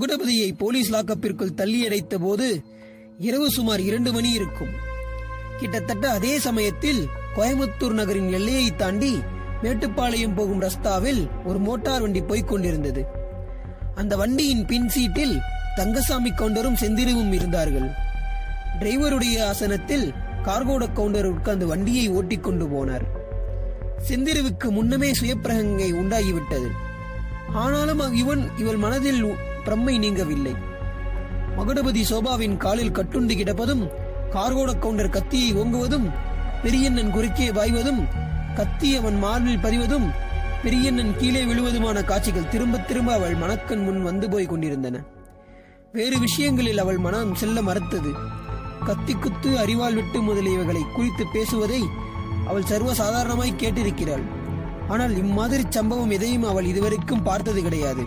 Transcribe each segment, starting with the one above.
மகுடபதியை police லாக்கப்பிற்குள் தள்ளியடைத்த போது இரவு சுமார் இரண்டு மணி இருக்கும். கிட்டத்தட்ட அதே சமயத்தில் கோயம்புத்தூர் நகரின் எல்லையை தாண்டி மேட்டுப்பாளையம் போகும் ரஸ்தாவில் ஒரு மோட்டார் வண்டி போய்க் கொண்டிருந்தது. அந்த வண்டியின் பின் சீட்டில் தங்கசாமி கவுண்டரும் செந்திருவும் இருந்தார்கள். டிரைவருடைய ஆசனத்தில் கார்கோட கவுண்டர் உட்கார்ந்து வண்டியை ஓட்டிக் கொண்டு போனார். செந்திருவுக்கு முன்னமே சுயப்பிரகங்கை உண்டாகிவிட்டது. ஆனாலும் இவன் இவள் மனதில் பிரம்மை நீங்கவில்லை. மகுடபதி சோபாவின் காலில் கட்டுண்டு கிடப்பதும் கார்கோட கவுண்டர் கத்தியை ஓங்குவதும் பெரியண்ணன் குறுக்கே பாய்வதும் கத்தி அவன் மார்பில் பதிவதும் பெரியண்ணன் கீழே விழுவதுமான காட்சிகள் திரும்ப திரும்ப அவள் மனக்கண் முன் வந்து போய் கொண்டிருந்தன. வேறு விஷயங்களில் அவள் மனம் செல்ல மறுத்தது. கத்தி குத்து அறிவால் விட்டு முதலியவைகளை குறித்து பேசுவதை அவள் சர்வ சாதாரணமாய் கேட்டிருக்கிறாள். ஆனால் இம்மாதிரி சம்பவம் எதையும் அவள் இதுவரைக்கும் பார்த்தது கிடையாது.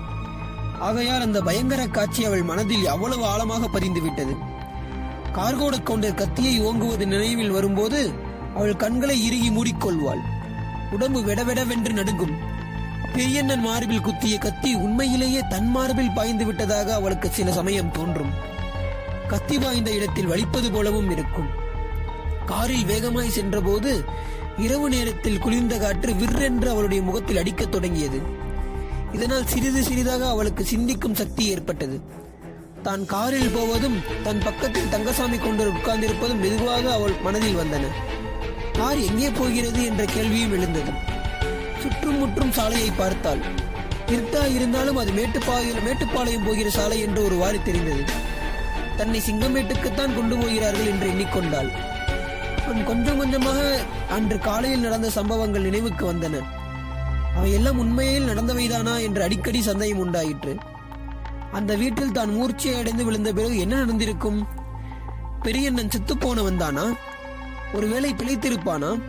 ஆகையால் அந்த பயங்கர காட்சி அவள் மனதில் அவ்வளவு ஆழமாக பதிந்துவிட்டது. கார்கோட கவுண்டர் கத்தியை ஓங்குவது நினைவில் வரும்போது அவள் கண்களை இறுகி மூடிக்கொள்வாள். உடம்பு வெடவெடவென்று நடுங்கும். பெரியண்ணன் மார்பில் குத்திய கத்தி உண்மையிலேயே தன் மார்பில் பாய்ந்து விட்டதாக அவளுக்கு சில சமயம் தோன்றும். கத்தி பாய்ந்த இடத்தில் வலிப்பது போலவும் இருக்கும். காரில் வேகமாய் சென்றபோது இரவு நேரத்தில் குளிர்ந்த காற்று விற்றென்று அவளுடைய முகத்தில் அடிக்கத் தொடங்கியது. இதனால் சிறிது சிறிதாக அவளுக்கு சிந்திக்கும் சக்தி ஏற்பட்டது. தான் காரில் போவதும் தன் பக்கத்தில் தங்கசாமி கொண்டு உட்கார்ந்திருப்பதும் மெதுவாக அவள் மனதில் வந்தன. கார் எங்கே போகிறது என்ற கேள்வியும் எழுந்தது. சுற்றும் முற்றும் சாலையை பார்த்தாள். இருட்டா இருந்தாலும் அது மேட்டுப்பாளையம் மேட்டுப்பாளையம் போகிற சாலை என்று ஒரு வாரி தெரிந்தது. தன்னை சிங்கமேட்டுக்குத்தான் கொண்டு போகிறார்கள் என்று எண்ணிக்கொண்டாள். அவன் கொஞ்சம் கொஞ்சமாக அன்று காலையில் நடந்த சம்பவங்கள் நினைவுக்கு வந்தன. அவையெல்லாம் உண்மையில் நடந்தவைதானா என்று அடிக்கடி சந்தேகம் உண்டாயிற்று. அந்த வீட்டில் தான் மூர்ச்சியை அடைந்து விழுந்த பிறகு என்ன நடந்திருக்கும்? பெரியண்ணன் செத்து போனவன் தானா? ஒருவேளை பிழைத்திருப்பானா?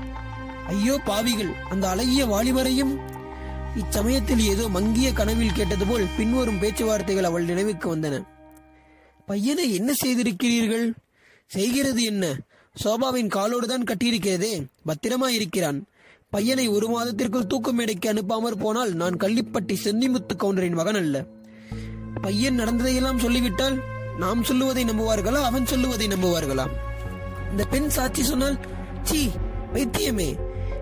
ஐயோ பாவிகள் அந்த அழகிய வாலிபரையும். இச்சமயத்தில் ஏதோ மங்கிய கனவில் கேட்டது போல் பின்வரும் பேச்சுவார்த்தைகள் அவள் நினைவுக்கு வந்தன. பையனை என்ன செய்திருக்கிறீர்கள்? செய்கிறது என்ன? சோபாவின் காலோடு தான் கட்டியிருக்கிறதே பத்திரமா இருக்கிறான் பையனை ஒரு மாதத்திற்குள் தூக்கு மேடைக்கு அனுப்பாமற் போனால் நான் கள்ளிப்பட்டி செந்திமுத்து கவுண்டரின் மகன் அல்ல. பையன் நடந்ததையெல்லாம் சொல்லிவிட்டால் நாம் சொல்லுவதை நம்புவார்களா? அவன் சொல்லுவதை நம்புவார்களா? இந்த பெண் சாட்சி சொன்னால் சி வைத்தியமே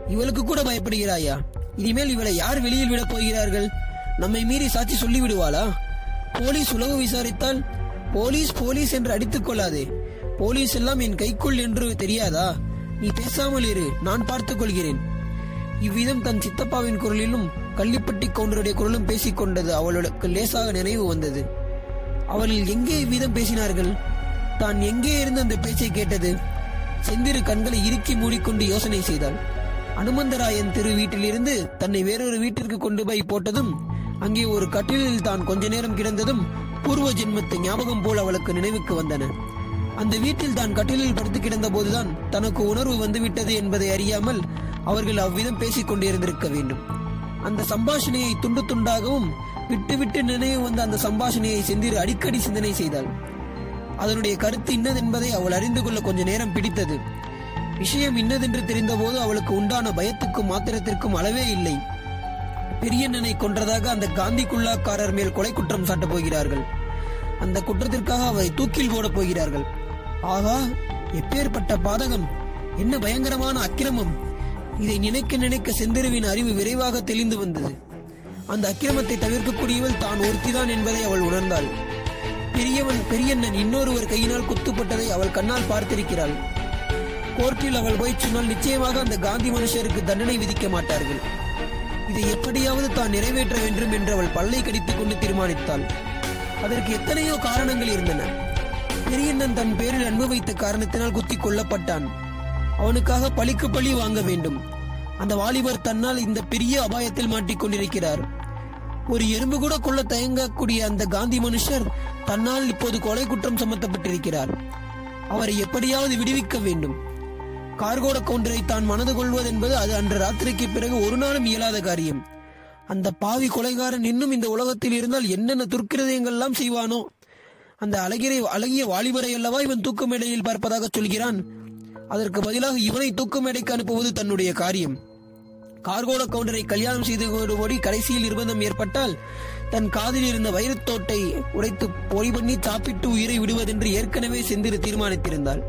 இவளுக்கு கூட பயப்படுகிறாயா? இனிமேல் இவளை யார் வெளியில் விடப் போகிறார்கள்? நம்மை மீறி சாட்சி சொல்லிவிடுவாளா? போலீஸ் உளவு விசாரித்தால் போலீஸ் போலீஸ் என்று அடித்துக் கொள்ளாதே. போலீஸ் எல்லாம் என் கைக்குள் என்று தெரியாதா? நீ பேசாமல் இரு நான் பார்த்துக் கொள்கிறேன். இவ்விதம் தன் சித்தப்பாவின் குரலிலும் கள்ளிப்பட்டி கவுண்டருடைய குரலும் பேசிக்கொண்டது அவளுக்கு லேசாக நினைவு வந்தது. அவர்கள் எங்கே இவ்விதம் பேசினார்கள்? தான் எங்கே இருந்து அந்த பேச்சை கேட்டது? செந்திரு கண்களை இறுக்கி மூடிக்கொண்டு யோசனை செய்தாள். அனுமந்தராயன் திரு வீட்டிலிருந்து தன்னை வேறொரு வீட்டிற்கு கொண்டு போய் போட்டதும் அங்கே ஒரு கட்டிலில் தான் கொஞ்ச நேரம் கிடந்ததும் பூர்வ ஜென்மத்து ஞாபகம் போல் அவளுக்கு நினைவுக்கு வந்தன. அந்த வீட்டில் தான் கட்டிலில் படுத்து கிடந்த போதுதான் தனக்கு உணர்வு வந்துவிட்டது என்பதை அறியாமல் அவர்கள் அவ்விதம் பேசிக் கொண்டிருந்திருக்க வேண்டும். அந்த சம்பாஷணையை துண்டு துண்டாகவும் விட்டு விட்டு நினைவு வந்த அந்த சம்பாஷணையை செந்திரு அடிக்கடி சிந்தனை செய்தாள். அதனுடைய கருத்து இன்னதென்பதை அவள் அறிந்து கொள்ள கொஞ்ச நேரம் பிடித்தது. விஷயம் இன்னதென்று தெரிந்தபோது அவளுக்கு உண்டான பயத்துக்கும் மாத்திரத்திற்கும் அளவே இல்லை. பெரியண்ணனை கொன்றதாக அந்த காந்தி குல்லாக்காரர் மேல் கொலை குற்றம் சாட்டப் போகிறார்கள். அந்த குற்றத்திற்காக அவரை தூக்கில் போடப் போகிறார்கள். ஆகா எப்பேற்பட்ட பாதகம். என்ன பயங்கரமான அக்கிரமம். இதை நினைக்க நினைக்க செந்திருவின் அறிவு விரைவாக தெளிந்து வந்தது. அந்த அக்கிரமத்தை தவிர்க்கக்கூடியவள் தான் ஒருத்திதான் என்பதை அவள் உணர்ந்தாள். பெரியவன் பெரியண்ணன் இன்னொருவர் கையினால் குத்துப்பட்டதை அவள் கண்ணால் பார்த்திருக்கிறாள். கோர்ட்டில் அவள் போய் சொன்னால் நிச்சயமாக அந்த காந்தி மனுஷருக்கு தண்டனை விதிக்க மாட்டார்கள். இதை எப்படியாவது தான் நிறைவேற்ற வேண்டும் என்று அவள் பல்லை கடித்துக் கொண்டு தீர்மானித்தாள். அதற்கு எத்தனையோ காரணங்கள் இருந்தன. பெரியண்ணன் தன் பேரில் அன்பு வைத்த காரணத்தினால் குத்திக் கொல்லப்பட்டான். அவனுக்காக பழிக்கு பழி வாங்க வேண்டும். அந்த வாலிபர் தன்னால் இந்த பெரிய அபாயத்தில் மாட்டிக்கொண்டிருக்கிறார் ஒரு எறும்பு கூட கொள்ள தயங்கக்கூடிய அந்த காந்தி மனுஷர் தன்னால் இப்போது கொலை குற்றம் சுமத்தப்பட்டிருக்கிறார். அவரை எப்படியாவது விடுவிக்க வேண்டும். கார்கோட கவுண்டரை தான் மனது கொள்வது என்பது அது அன்று ராத்திரிக்கு பிறகு ஒரு நாளும் இயலாத காரியம். அந்த பாவி கொலைகாரன் இன்னும் இந்த உலகத்தில் இருந்தால் என்னென்ன துர்க்கிரதயங்கள்லாம் செய்வானோ? அந்த அழகிய அழகிய வாலிபரை அல்லவா இவன் தூக்கு மேடையில் பார்ப்பதாக சொல்கிறான்? அதற்கு பதிலாக இவனை தூக்கு மேடைக்கு அனுப்புவது தன்னுடைய காரியம். கார்கோட கவுண்டரை கல்யாணம் செய்து கொள்ளும்படி கடைசியில் நிர்பந்தம் ஏற்பட்டால் தன் காதில் இருந்த வைரத்தோட்டை உடைத்து பொறி பண்ணி சாப்பிட்டு உயிரை விடுவதென்று ஏற்கனவே செந்திரு தீர்மானித்திருந்தாள்.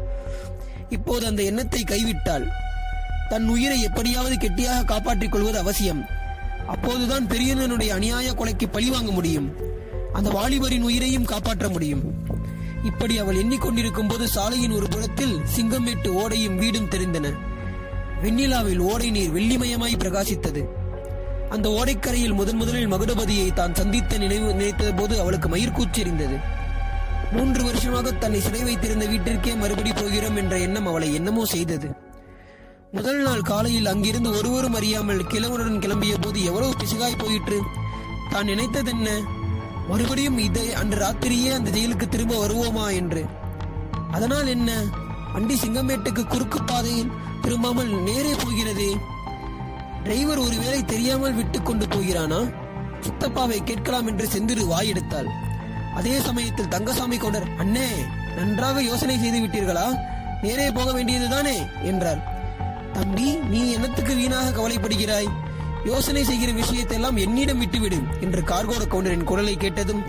இப்போது அந்த எண்ணத்தை கைவிட்டாள் தன் உயிரை எப்படியாவது கெட்டியாக காப்பாற்றிக் கொள்வது அவசியம். அப்போதுதான் பெரியனனுடைய அநியாய கொலைக்கு பழிவாங்க முடியும். அந்த வாலிபரின் உயிரையும் காப்பாற்ற முடியும். இப்படி அவள் எண்ணிக்கொண்டிருக்கும் போது சாலையின் ஒரு புறத்தில் சிங்கமேட்டு ஓடையும் வீடும் தெரிந்தன. வெண்ணிலாவில் ஓடை நீர் வெள்ளிமயமாய் பிரகாசித்தது. அந்த ஓடைக்கரையில் முதன் முதலில் மகுடபதியை தான் சந்தித்த நினைவு நினைத்த போது அவளுக்கு மயிர்கூச்செறிந்தது மூன்று வருஷமாக தன்னை சிறை வைத்திருந்த வீட்டிற்கே மறுபடி போகிறோம் என்ற எண்ணம் அவளை என்னமோ செய்தது. முதல் நாள் காலையில் அங்கிருந்து ஒருவரும் அறியாமல் கிழவனுடன் கிளம்பிய போது எவ்வளவு பிசுகாய் போயிற்று? தான் நினைத்ததென்ன? மறுபடியும் இதை அன்று ராத்திரியே அந்த ஜெயிலுக்கு திரும்ப வருவோமா என்று. அதனால் என்ன? வண்டி சிங்கமேட்டுக்கு குறுக்கு பாதையில் திரும்பாமல் நேரே போகிறதே. டிரைவர் ஒருவேளை தெரியாமல் விட்டு கொண்டு போகிறானா? சித்தப்பாவை கேட்கலாம் என்று செந்திரு வாயெடுத்தாள். அதே சமயத்தில் தங்கசாமி கொண்டர் அண்ணே நன்றாக யோசனை செய்து விட்டீர்களா? நேரே போக வேண்டியதுதானே? என்றார். தம்பி நீ என்னத்துக்கு வீணாக கவலைப்படுகிறாய்? யோசனை செய்கிற விஷயத்தெல்லாம் என்னிடம் விட்டுவிடு என்று கார்கோட கவுண்டரின் குரலை கேட்டதும்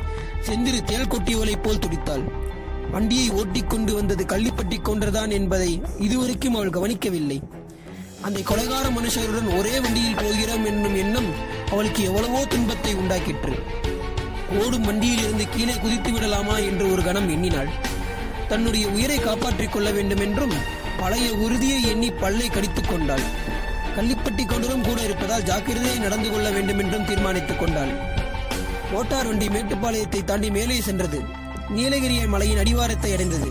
செந்திரு தேல் கொட்டியவளைப் போல் துடித்தாள். வண்டியை ஓட்டி கொண்டு வந்தது கள்ளிப்பட்டி கொன்றதான் என்பதை இதுவரைக்கும் அவள் கவனிக்கவில்லை. அந்த கொலைகார மனுஷருடன் ஒரே வண்டியில் போகிறோம் என்னும் எண்ணம் அவளுக்கு எவ்வளவோ துன்பத்தை உண்டாக்கிற்று. ஓடும் வண்டியில் இருந்து கீழே குதித்து விடலாமா என்று ஒரு கணம் எண்ணினாள். தன்னுடைய உயிரை காப்பாற்றிக் கொள்ள வேண்டும் என்றும் பழைய உறுதியை எண்ணி பல்லை கடித்துக் கொண்டாள். கள்ளிப்பட்டி கவுண்டரும் கூட இருப்பதால் ஜாக்கிரதையை நடந்து கொள்ள வேண்டும் என்றும் தீர்மானித்துக் கொண்டாள். மோட்டார் வண்டி மேட்டுப்பாளையத்தை தாண்டி மேலே சென்றது. நீலகிரிய மலையின் அடிவாரத்தை அடைந்தது.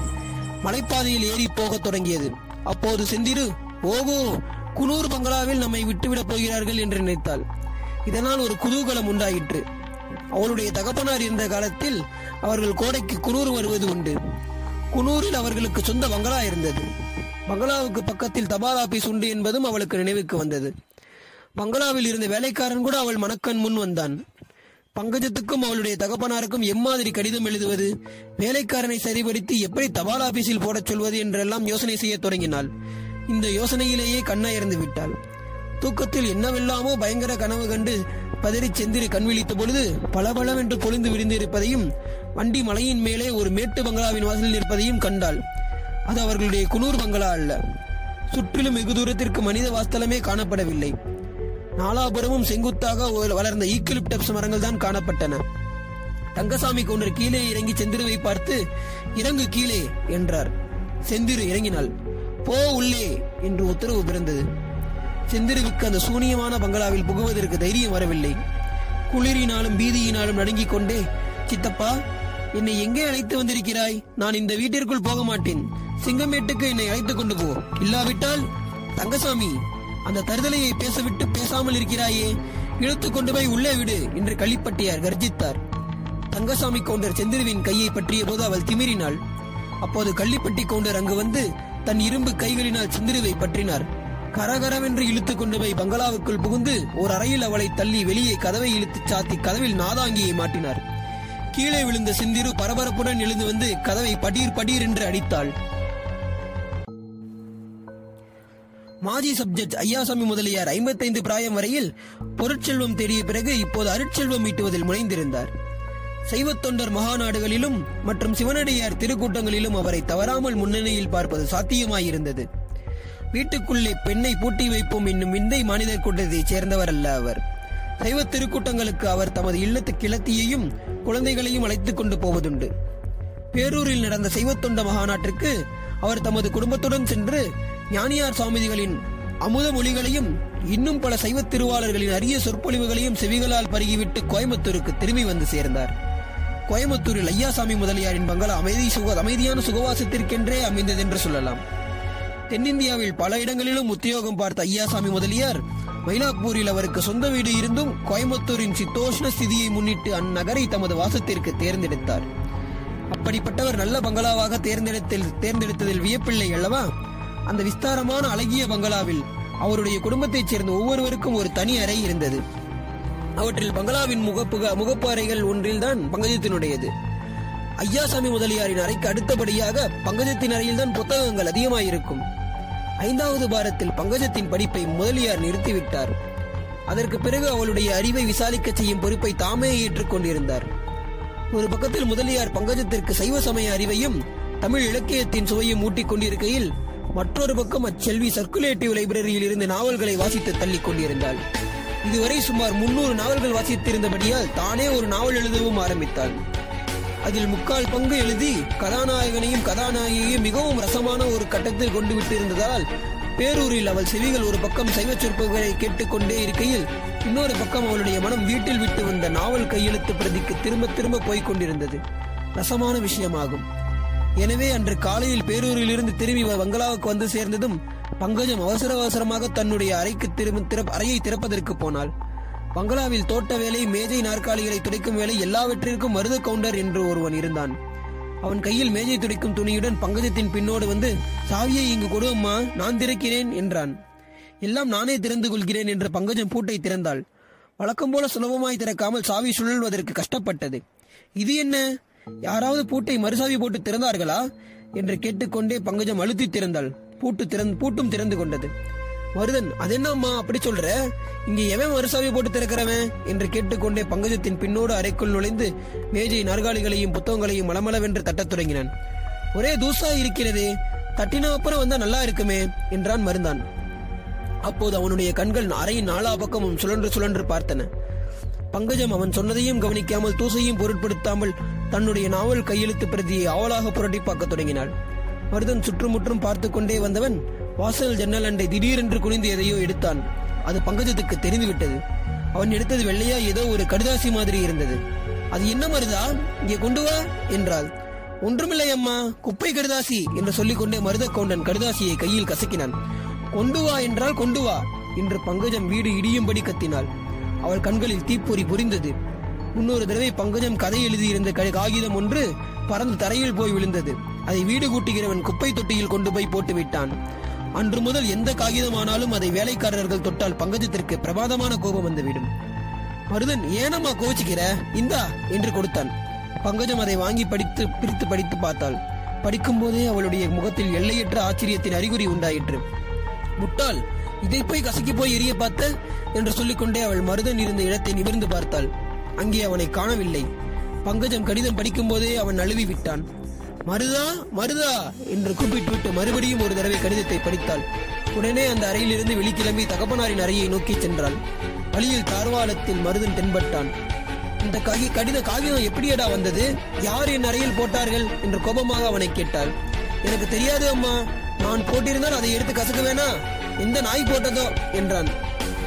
மலைப்பாதையில் ஏறி போகத் தொடங்கியது. அப்போது செந்திரு ஓகோ குனூர் பங்களாவில் நம்மை விட்டுவிடப் போகிறார்கள் என்று நினைத்தாள். இதனால் ஒரு குதூகலம் உண்டாயிற்று. அவளுடைய தகப்பனார் இருந்த காலத்தில் அவர்கள் கோடைக்கு குனூர் வருவது உண்டு. குனூரில் அவர்களுக்கு சொந்த பங்களா இருந்தது. பங்களாவுக்கு பக்கத்தில் தபால் ஆபீஸ் உண்டு என்பதும் அவளுக்கு நினைவுக்கு வந்தது. பங்களாவில் இருந்த வேலைக்காரன் கூட அவள் மனக்கண் முன் வந்தான். பங்கஜத்துக்கும் அவளுடைய தகப்பனாருக்கும் எம்மாதிரி கடிதம் எழுதுவது வேலைக்காரனை சரிபடுத்தி எப்படி தபால் ஆபீஸில் போடச் சொல்வது என்றெல்லாம் யோசனை செய்ய தொடங்கினாள். இந்த யோசனையிலேயே கண்ணாயிருந்து விட்டாள். தூக்கத்தில் என்னவெல்லாமோ பயங்கர கனவு கண்டு பதறி செந்திரி கண் விழித்த பொழுது பளபளவென்று பொழிந்து விரிந்து இருப்பதையும் வண்டி மலையின் மேலே ஒரு மேட்டு பங்களாவின் வாசலில் இருப்பதையும் கண்டாள். அது அவர்களுடைய குனூர் பங்களா அல்ல சுற்றிலும் வெகு தூரத்திற்கு மனித வாஸ்தலமே காணப்படவில்லை. நாலாபுரமும் செங்குத்தாக வளர்ந்த ஈக்கிலிப்டப்ஸ் மரங்கள் தான் காணப்பட்டன. தங்கசாமி கொண்டர் கீழே இறங்கி செந்திருவை பார்த்து இறங்கு கீழே என்றார். செந்திரு இறங்கினாள். போ உள்ளே என்று உத்தரவு பிறந்தது. செந்திருவுக்கு அந்த சூனியமான பங்களாவில் புகுவதற்கு தைரியம் வரவில்லை. குளிரினாலும் பீதியினாலும் நடுங்கிக் கொண்டே சித்தப்பா என்னை எங்கே அழைத்து வந்திருக்கிறாய்? நான் இந்த வீட்டிற்குள் போக மாட்டேன். சிங்கமேட்டுக்கு என்னை அழைத்துக் கொண்டு போ. இல்லாவிட்டால் தங்கசாமி அந்த தருதலையை பேசவிட்டு பேசாமல் இருக்கிறாயே. இழுத்து கொண்டு போய் உள்ளே விடு என்று களிப்பட்டியார் கர்ஜித்தார். தங்கசாமி கவுண்டர் செந்திருவின் கையை பற்றிய போது அவள் திமிரினாள். அப்போது கள்ளிப்பட்டி கவுண்டர் அங்கு வந்து தன் இரும்பு கைகளினால் செந்திருவை பற்றினார். கரகரவென்று இழுத்து கொண்டு போய் பங்களாவுக்குள் புகுந்து ஒரு அறையில் அவளை தள்ளி வெளியே கதவை இழுத்து சாத்தி கதவில் நாதாங்கியை மாட்டினார். கீழே விழுந்த செந்திரு பரபரப்புடன் எழுந்து வந்து கதவை படீர் படீர் என்று அடித்தாள். மாஜி சப்ஜெக்ட் ஐயாசாமி முதலியார் ஐம்பத்தைந்து பிராயம் வரையில் பொருட்செல்வம் தேடிய பிறகு இப்போது அருட்செல்வம் ஈட்டுவதில் முனைந்திருந்தார். சைவத்தொண்டர் மகாநாடுகளிலும் மற்றும் சிவனடியார் திருக்கூட்டங்களிலும் அவரை தவறாமல் முன்னணியில் பார்ப்பது சாத்தியமாயிருந்தது. வீட்டுக்குள்ளே பெண்ணை பூட்டி வைப்போம் என்னும் விந்தை மனிதர் கூட்டத்தைச் சேர்ந்தவர் அல்ல அவர். சைவ திருக்கூட்டங்களுக்கு அவர் தமது இல்லத்து கிளத்தியையும் குழந்தைகளையும் அழைத்துக் கொண்டு போவதுண்டு. பேரூரில் நடந்த சைவத்தொண்ட மகாநாட்டிற்கு அவர் தமது குடும்பத்துடன் சென்று ஞானியார் சுவாமிகளின் அமுத மொழிகளையும் இன்னும் பல சைவத் திருவாளர்களின் அரிய சொற்பொழிவுகளையும் செவிகளால் பருகிவிட்டு கோயம்புத்தூருக்கு திரும்பி வந்து சேர்ந்தார். கோயம்புத்தூரில் ஐயாசாமி முதலியாரின் பங்களா அமைதி சுக அமைதியான சுகவாசத்திற்கென்றே அமைந்ததென்று சொல்லலாம். தென்னிந்தியாவில் பல இடங்களிலும் உத்தியோகம் பார்த்த ஐயாசாமி முதலியார் மயிலாப்பூரில் அவருக்கு சொந்த வீடு இருந்தும் கோயம்புத்தூரின் சித்தோஷ்ண ஸ்திதியை முன்னிட்டு அந்நகரை தமது வாசத்திற்கு தேர்ந்தெடுத்தார். அப்படிப்பட்டவர் நல்ல பங்களாவாக தேர்ந்தெடுத்தில் தேர்ந்தெடுத்ததில் வியப்பில்லை அல்லவா? அந்த விஸ்தாரமான அழகிய பங்களாவில் அவருடைய குடும்பத்தைச் சேர்ந்த ஒவ்வொருவருக்கும் ஒரு தனி அறை இருந்தது. அவற்றில் பங்களாவின் முகப்பு முகப்பு அறைகள் ஒன்றில்தான் பங்கஜத்தினுடையது. ஐயாசாமி முதலியாரின் அறைக்கு அடுத்தபடியாக பங்கஜத்தின் அறையில்தான் புத்தகங்கள் அதிகமாயிருக்கும். ஐந்தாவது பாரத்தில் பங்கஜத்தின் படிப்பை முதலியார் நிறுத்திவிட்டார். அதற்கு பிறகு அவளுடைய அறிவை விசாரிக்க செய்யும் பொறுப்பை தாமே ஏற்றுக்கொண்டிருந்தார் ஒரு பக்கத்தில் முதலியார் பங்கஜத்திற்கு சைவ சமய அறிவையும் தமிழ் இலக்கியத்தின் சுவையும் ஊட்டிக் கொண்டிருக்கையில் மற்றொரு பக்கம் அச்செல்வி சர்க்குலேட்டிவ் லைப்ரரியில் இருந்து நாவல்களை வாசித்து தள்ளி கொண்டிருந்தாள். இதுவரை சுமார் முன்னூறு நாவல்கள் வாசித்திருந்தபடியால் தானே ஒரு நாவல் எழுதவும் ஆரம்பித்தாள். அதில் முக்கால் பங்கு எழுதி கதாநாயகனையும் கதாநாயகியையும் மிகவும் ரசமான ஒரு கட்டத்தில் கொண்டு விட்டிருந்ததால் பேரூரில் அவள் செவிகள் ஒரு பக்கம் சைவ சொற்பங்களை கேட்டுக்கொண்டே இருக்கையில் இன்னொரு பக்கம் அவளுடைய மனம் வீட்டில் விட்டு வந்த நாவல் கையெழுத்து பிரதிக்கு திரும்ப திரும்ப போய்க் கொண்டிருந்தது. ரசமான விஷயமாகும். எனவே அன்று காலையில் பேரூரிலிருந்து திரும்பி வ- பங்களாவுக்கு வந்து சேர்ந்ததும் பங்கஜம் அவசர அவசரமாக தன்னுடைய அறைக்கு திரும்ப அறையை திறப்பதற்கு போனாள். பங்களாவில் தோட்ட வேலை மேஜை நாற்காலிகளை துடைக்கும் வேலை எல்லாவற்றிற்கும் மருத கவுண்டர் என்று ஒருவன் இருந்தான். அவன் கையில் மேஜை துடைக்கும் துணியுடன் பங்கஜத்தின் பின்னோடு வந்து சாவியை இங்கு கொடு அம்மா நான் திறக்கிறேன் என்றான். எல்லாம் நானே திறந்து கொள்கிறேன் என்று பங்கஜம் பூட்டை திறந்தாள். வழக்கம் போல சுலபமாய் திறக்காமல் சாவி சுழல்வதற்கு கஷ்டப்பட்டது. இது என்ன? யாராவது பூட்டை மறுசாவி போட்டு திறந்தார்களா? என்று கேட்டுக்கொண்டே பங்கஜம் அழுத்தி திறந்தாள். பூட்டு திறந்து பூட்டும் திறந்து கொண்டது. மருதன் அதென்னம்மா அப்படி சொல்ற? இங்க எவன் மறுசாவி போட்டு திறக்கிறவன்? என்று கேட்டுக்கொண்டே பங்கஜத்தின் பின்னோடு அறைக்குள் நுழைந்து மேஜை நாற்காலிகளையும் புத்தகங்களையும் மளமளவென்று தட்டத் தொடங்கினான். ஒரே தூசா இருக்கிறதே தட்டின அப்புறம் வந்தா நல்லா இருக்குமே என்றான் மருந்தான் அப்போது அவனுடைய கண்கள் அறையின் நாலா பக்கமும் சுழன்று சுழன்று பார்த்தன. பங்கஜம் அவன் சொன்னதையும் கவனிக்காமல் தூசையும் பொருட்படுத்தாமல் தன்னுடைய நாவல் கையெழுத்து பிரதியை ஆவலாக புரட்டி பார்க்க தொடங்கினாள். மருதன் சுற்றுமுற்றும் பார்த்து கொண்டே வந்தவன் வாசல் ஜன்னல் அண்டை திடீரென்று குனிந்து எதையோ எடுத்தான். அது பங்கஜத்துக்கு தெரிந்துவிட்டது. அவன் எடுத்தது வெள்ளையா ஏதோ ஒரு கடிதாசி மாதிரி இருந்தது. அது என்ன மருதா? இங்கே கொண்டு வா என்றாள். ஒன்றுமில்லை அம்மா குப்பை கடுதாசி என்று சொல்லிக்கொண்டே மருத கவுண்டன் கடுதாசியை கையில் கசக்கினான். கொண்டு வா என்றால் கொண்டு வா என்று பங்கஜம் வீடு இடியும்படி கத்தினாள். அவள் கண்களில் தீப்பொறி புரிந்தது. முன்னொரு தடவை பங்கஜம் கதை எழுதியிருந்த காகிதம் ஒன்று பறந்து தரையில் போய் விழுந்தது. அதை வீடு கூட்டுகிறவன் குப்பை தொட்டியில் கொண்டு போய் போட்டு விட்டான். அன்று முதல் எந்த காகிதமானாலும் அதை வேலைக்காரர்கள் தொட்டால் பங்கஜத்திற்கு பிரமாதமான கோபம் வந்துவிடும். மருதன் ஏனம்மா கோச்சிக்கிற இந்தா என்று கொடுத்தான். பங்கஜம் அதை வாங்கி படித்து பிரித்து படித்து பார்த்தாள். படிக்கும் போதே அவளுடைய முகத்தில் எல்லையற்ற ஆச்சரியத்தின் அறிகுறி உண்டாயிற்று. முட்டாள் இதை போய் கசக்கி போய் எரிய பார்த்த? என்று சொல்லிக்கொண்டே அவள் மருதன் இருந்த இடத்தை நிமிர்ந்து பார்த்தாள். அங்கே அவனை காணவில்லை. பங்கஜம் கடிதம் படிக்கும் போதே அவன் நழுவி விட்டான் மருதா மருதா என்று கூப்பிட்டுவிட்டு மறுபடியும் ஒரு தடவை கடிதத்தை படித்தாள். உடனே அந்த அறையிலிருந்து வெளிக்கிளம்பி தகப்பனாரின் அறையை நோக்கி சென்றாள். வழியில் தார்வாலத்தில் மருதன் தென்பட்டான். இந்த ககி கடித காகிதம் எப்படியடா வந்தது? யார் என் அறையில் போட்டார்கள்? என்று கோபமாக அவனை கேட்டாள். எனக்கு தெரியாது அம்மா. நான் போட்டிருந்தால் அதை எடுத்து கசக்க வேணா எந்த நாய் போட்டதோ? என்றான்.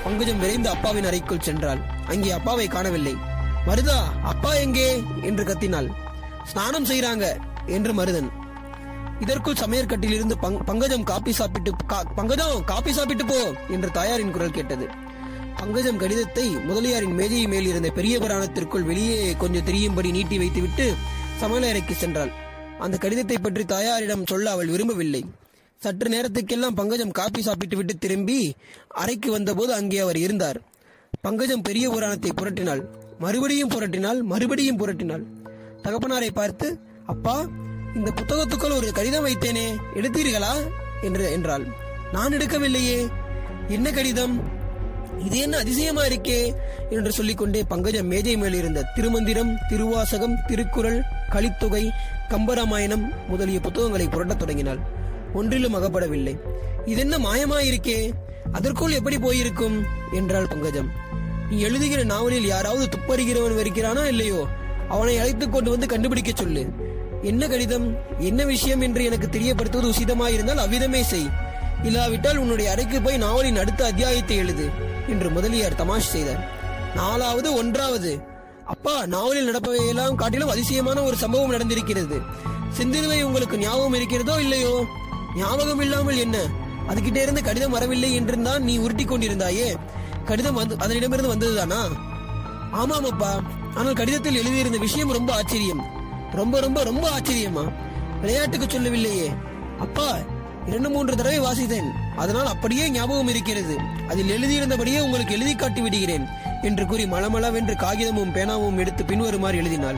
பங்கஜம் விரைந்து அப்பாவின் அறைக்குள் சென்றாள். அங்கே அப்பாவை காணவில்லை. மருதா அப்பா எங்கே? என்று கத்தினாள். ஸ்நானம் செய்யறாங்க என்று மருதன். இதற்குள் சமையற்கட்டில் இருந்து பங்கஜம் காப்பி சாப்பிட்டு கா- பங்கஜம் காப்பி சாப்பிட்டு போ என்று தாயாரின் குரல் கேட்டது. பங்கஜம் கடிதத்தை முதலியாரின் மேஜை மேல் இருந்த பெரிய புராணத்திற்குள் வெளியே கொஞ்சம் தெரியும்படி நீட்டி வைத்துவிட்டு சமையலறைக்கு சென்றாள். அந்த கடிதத்தை பற்றி தாயாரிடம் சொல்ல அவள் விரும்பவில்லை. சற்று நேரத்துக்கெல்லாம் பங்கஜம் காப்பி சாப்பிட்டு விட்டு திரும்பி அறைக்கு வந்தபோது அங்கே அவர் இருந்தார். பங்கஜம் பெரிய புராணத்தை புரட்டினாள். மறுபடியும் புரட்டினாள் மறுபடியும் புரட்டினாள் தகப்பனாரை பார்த்து அப்பா இந்த புத்தகத்துக்குள் ஒரு கடிதம் வைத்தேனே எடுத்தீர்களா? என்று என்றாள். நான் எடுக்கவில்லையே. என்ன கடிதம்? இது என்ன அதிசயமா இருக்கே? என்று சொல்லிக்கொண்டே பங்கஜம் மேஜை மேல் இருந்த திருமந்திரம் திருவாசகம் திருக்குறள் கலித்தொகை கம்பராமாயணம் முதலிய புத்தகங்களை புரட்டத் தொடங்கினாள். ஒன்றிலும் அகப்படவில்லை. இதென்ன மாயமாயிருக்கே? அதற்குள் எப்படி போயிருக்கும்? என்றாள் பங்கஜம். நீ எழுதுகிற நாவலில் யாராவது துப்பறிகிறவன் வருகிறானா இல்லையோ? அவனை அழைத்துக் கொண்டு வந்து கண்டுபிடிக்க சொல்லு. என்ன கடிதம்? என்ன விஷயம் என்று எனக்கு தெரியப்படுத்துவது உசிதமாயிருந்தால் அவ்விதமே செய். இல்லாவிட்டால் உன்னுடைய அறைக்கு போய் நாவலின் அடுத்த அத்தியாயத்தை எழுது என்று முதலியார் தமாஷ் செய்தார். நாலாவது ஒன்றாவது. அப்பா நாவலில் நடப்பவையெல்லாம் காட்டிலும் அதிசயமான ஒரு சம்பவம் நடந்திருக்கிறது. சிந்திருவை உங்களுக்கு ஞாபகம் இருக்கிறதோ இல்லையோ? ஞாபகம் இல்லாமல் என்ன? அதுகிட்டே இருந்து கடிதம் வரவில்லை என்று தான் நீ உருட்டி கொண்டிருந்தாயே? கடிதம் வந்து அதனிடமிருந்து வந்ததுதானா? ஆமாம் அப்பா ஆனால் கடிதத்தில் எழுதியிருந்த விஷயம் ரொம்ப ஆச்சரியம். ரொம்ப ரொம்ப ரொம்ப ஆச்சரியமா? விளையாட்டுக்கு சொல்லவில்லையே. அப்பா இரண்டு மூன்று தடவை வாசித்தேன். அதனால் அப்படியே ஞாபகம் இருக்கிறது. அதில் எழுதியிருந்தபடியே உங்களுக்கு எழுதி காட்டி விடுகிறேன் என்று கூறி மளமளவென்று காகிதமும் பேனாவும் எடுத்து பின்வருமாறு எழுதினாள்.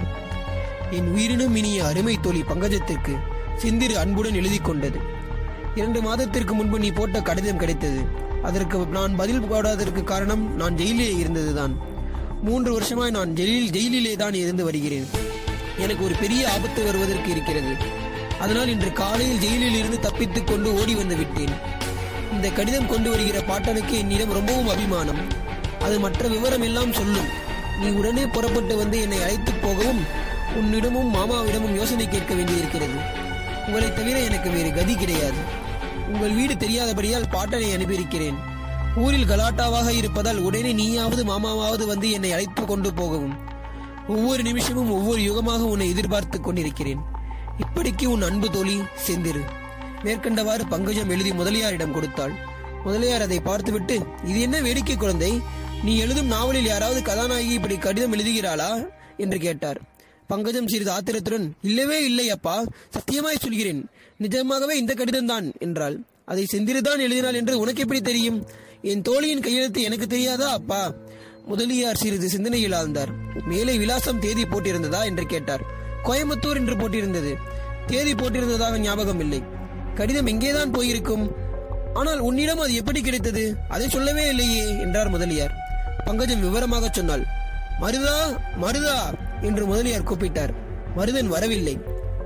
என் உயிரினும் இனிய அருமை தோழி பங்கஜத்திற்கு சிந்திரு அன்புடன் எழுதி கொண்டது. இரண்டு மாதத்திற்கு முன்பு நீ போட்ட கடிதம் கிடைத்தது. அதற்கு நான் பதில் போடாததற்கு காரணம் நான் ஜெயிலிலே இருந்ததுதான். மூன்று வருஷமாய் நான் ஜெயிலில் ஜெயிலிலே தான் இருந்து வருகிறேன். எனக்கு ஒரு பெரிய ஆபத்து வருவதற்கு இருக்கிறது. அதனால் இன்று காலையில் ஜெயிலில் இருந்து தப்பித்துக் கொண்டு ஓடி வந்து விட்டேன். இந்த கடிதம் கொண்டு வருகிற பாட்டனுக்கு என்னிடம் ரொம்பவும் அபிமானம். அது மற்ற விவரம் எல்லாம் சொல்லும். நீ உடனே புறப்பட்டு வந்து என்னை அழைத்துப் போகவும் உன்னிடமும் மாமாவிடமும் யோசனை கேட்க வேண்டியிருக்கிறது. உங்களை தவிர எனக்கு வேறு கதி கிடையாது. உங்கள் வீடு தெரியாதபடியால் பாட்டனை அனுப்பியிருக்கிறேன். ஊரில் கலாட்டாவாக இருப்பதால் உடனே நீயாவது மாமாவாவது வந்து என்னை அழைத்து கொண்டு போகவும். ஒவ்வொரு நிமிஷமும் ஒவ்வொரு யுகமாக உன்னை எதிர்பார்த்துக் கொண்டிருக்கிறேன். இப்படிக்கு உன் அன்பு தோழி செந்திரு. மேற்கண்டவாறு பங்கஜம் எழுதி முதலியாரிடம் கொடுத்தாள். முதலியார் அதை பார்த்துவிட்டு இது என்ன வேடிக்கை குழந்தை? நீ எழுதும் நாவலில் யாராவது கதாநாயகி இப்படி கடிதம் எழுதுகிறாளா? என்று கேட்டார். பங்கஜம் சிறிது ஆத்திரத்துடன் இல்லவே இல்லை அப்பா சத்தியமாய் சொல்கிறேன். நிஜமாகவே இந்த கடிதம் தான் என்றாள். அதை செந்திருதான் எழுதினாள் என்று உனக்கு எப்படி தெரியும்? என் தோழியின் கையெழுத்து எனக்கு தெரியாதா அப்பா? முதலியார் சிறிது சிந்தனையில் ஆழ்ந்தார். மேலே விலாசம் தேதி போட்டிருந்ததா என்று கேட்டார். கோயம்புத்தூர் என்று போட்டிருந்தது. தேதி போட்டிருந்ததாக ஞாபகம் இல்லை. கடிதம் எங்கேதான் போயிருக்கும்? ஆனால் உன்னிடம் அது எப்படி கிடைத்தது? அதை சொல்லவே இல்லையே என்றார் முதலியார். பங்கஜம் விவரமாக சொன்னாள். மருதா மருதா என்று முதலியார் கூப்பிட்டார். மருதன் வரவில்லை.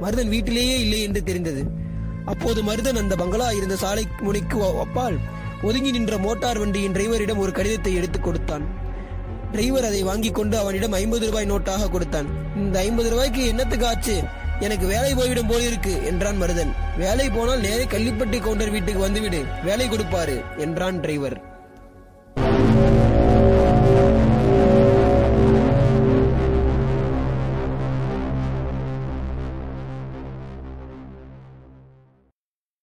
மருதன் வீட்டிலேயே இல்லை என்று தெரிந்தது. அப்போது மருதன் அந்த பங்களா இருந்த சாலை முனைக்கு அப்பால் ஒதுங்கி நின்ற மோட்டார் வண்டியின் டிரைவரிடம் ஒரு கடிதத்தை எடுத்துக் கொடுத்தான். டிரைவர் அதை வாங்கிக் கொண்டு அவனிடம் ஐம்பது ரூபாய் நோட்டாக கொடுத்தான். இந்த ஐம்பது ரூபாய்க்கு என்னத்துக்கு ஆச்சு? எனக்கு வேலை போய்விடும் போல இருக்கு என்றான் மருதன். வேலை போனால் நேரே கள்ளிப்பட்டி கவுண்டர் வீட்டுக்கு வந்துவிடு. வேலை கொடுப்பாரு என்றான் டிரைவர்.